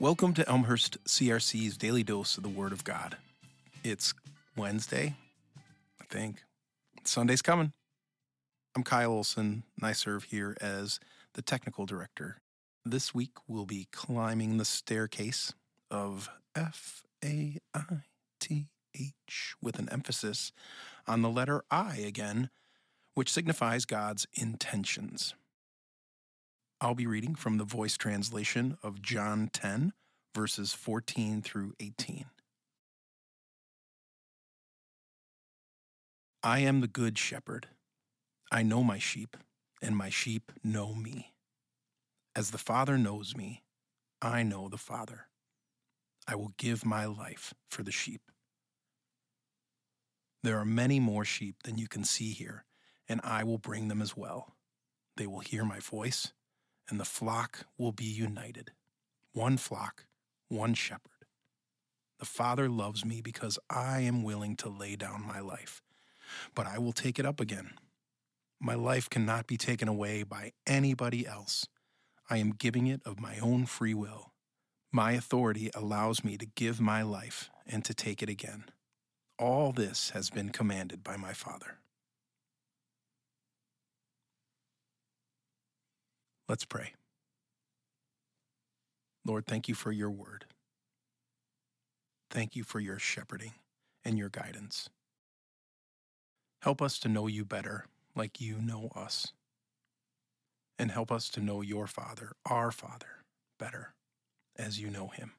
Welcome to Elmhurst CRC's daily dose of the Word of God. It's Wednesday, I think. Sunday's coming. I'm Kyle Olson, and I serve here as the technical director. This week we'll be climbing the staircase of F A I T H with an emphasis on the letter I again, which signifies God's intentions. I'll be reading from the voice translation of John 10, verses 14 through 18. I am the good shepherd. I know my sheep, and my sheep know me. As the Father knows me, I know the Father. I will give my life for the sheep. There are many more sheep than you can see here, and I will bring them as well. They will hear my voice and the flock will be united. One flock, one shepherd. The Father loves me because I am willing to lay down my life, but I will take it up again. My life cannot be taken away by anybody else. I am giving it of my own free will. My authority allows me to give my life and to take it again. All this has been commanded by my Father. Let's pray. Lord, thank you for your word. Thank you for your shepherding and your guidance. Help us to know you better like you know us. And help us to know your Father, our Father, better as you know him.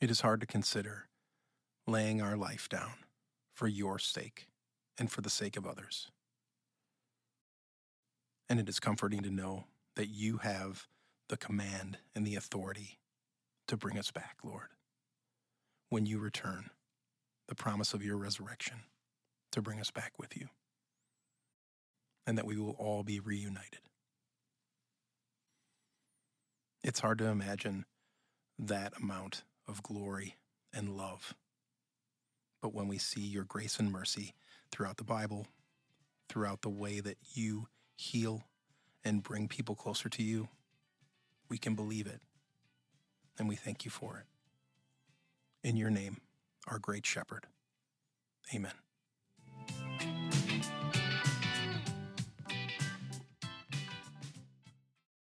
It is hard to consider laying our life down for your sake and for the sake of others. And it is comforting to know that you have the command and the authority to bring us back, Lord. When you return, the promise of your resurrection to bring us back with you, and that we will all be reunited. It's hard to imagine that amount of glory and love. But when we see your grace and mercy throughout the Bible, throughout the way that you heal, and bring people closer to you, we can believe it. And we thank you for it. In your name, our great shepherd. Amen.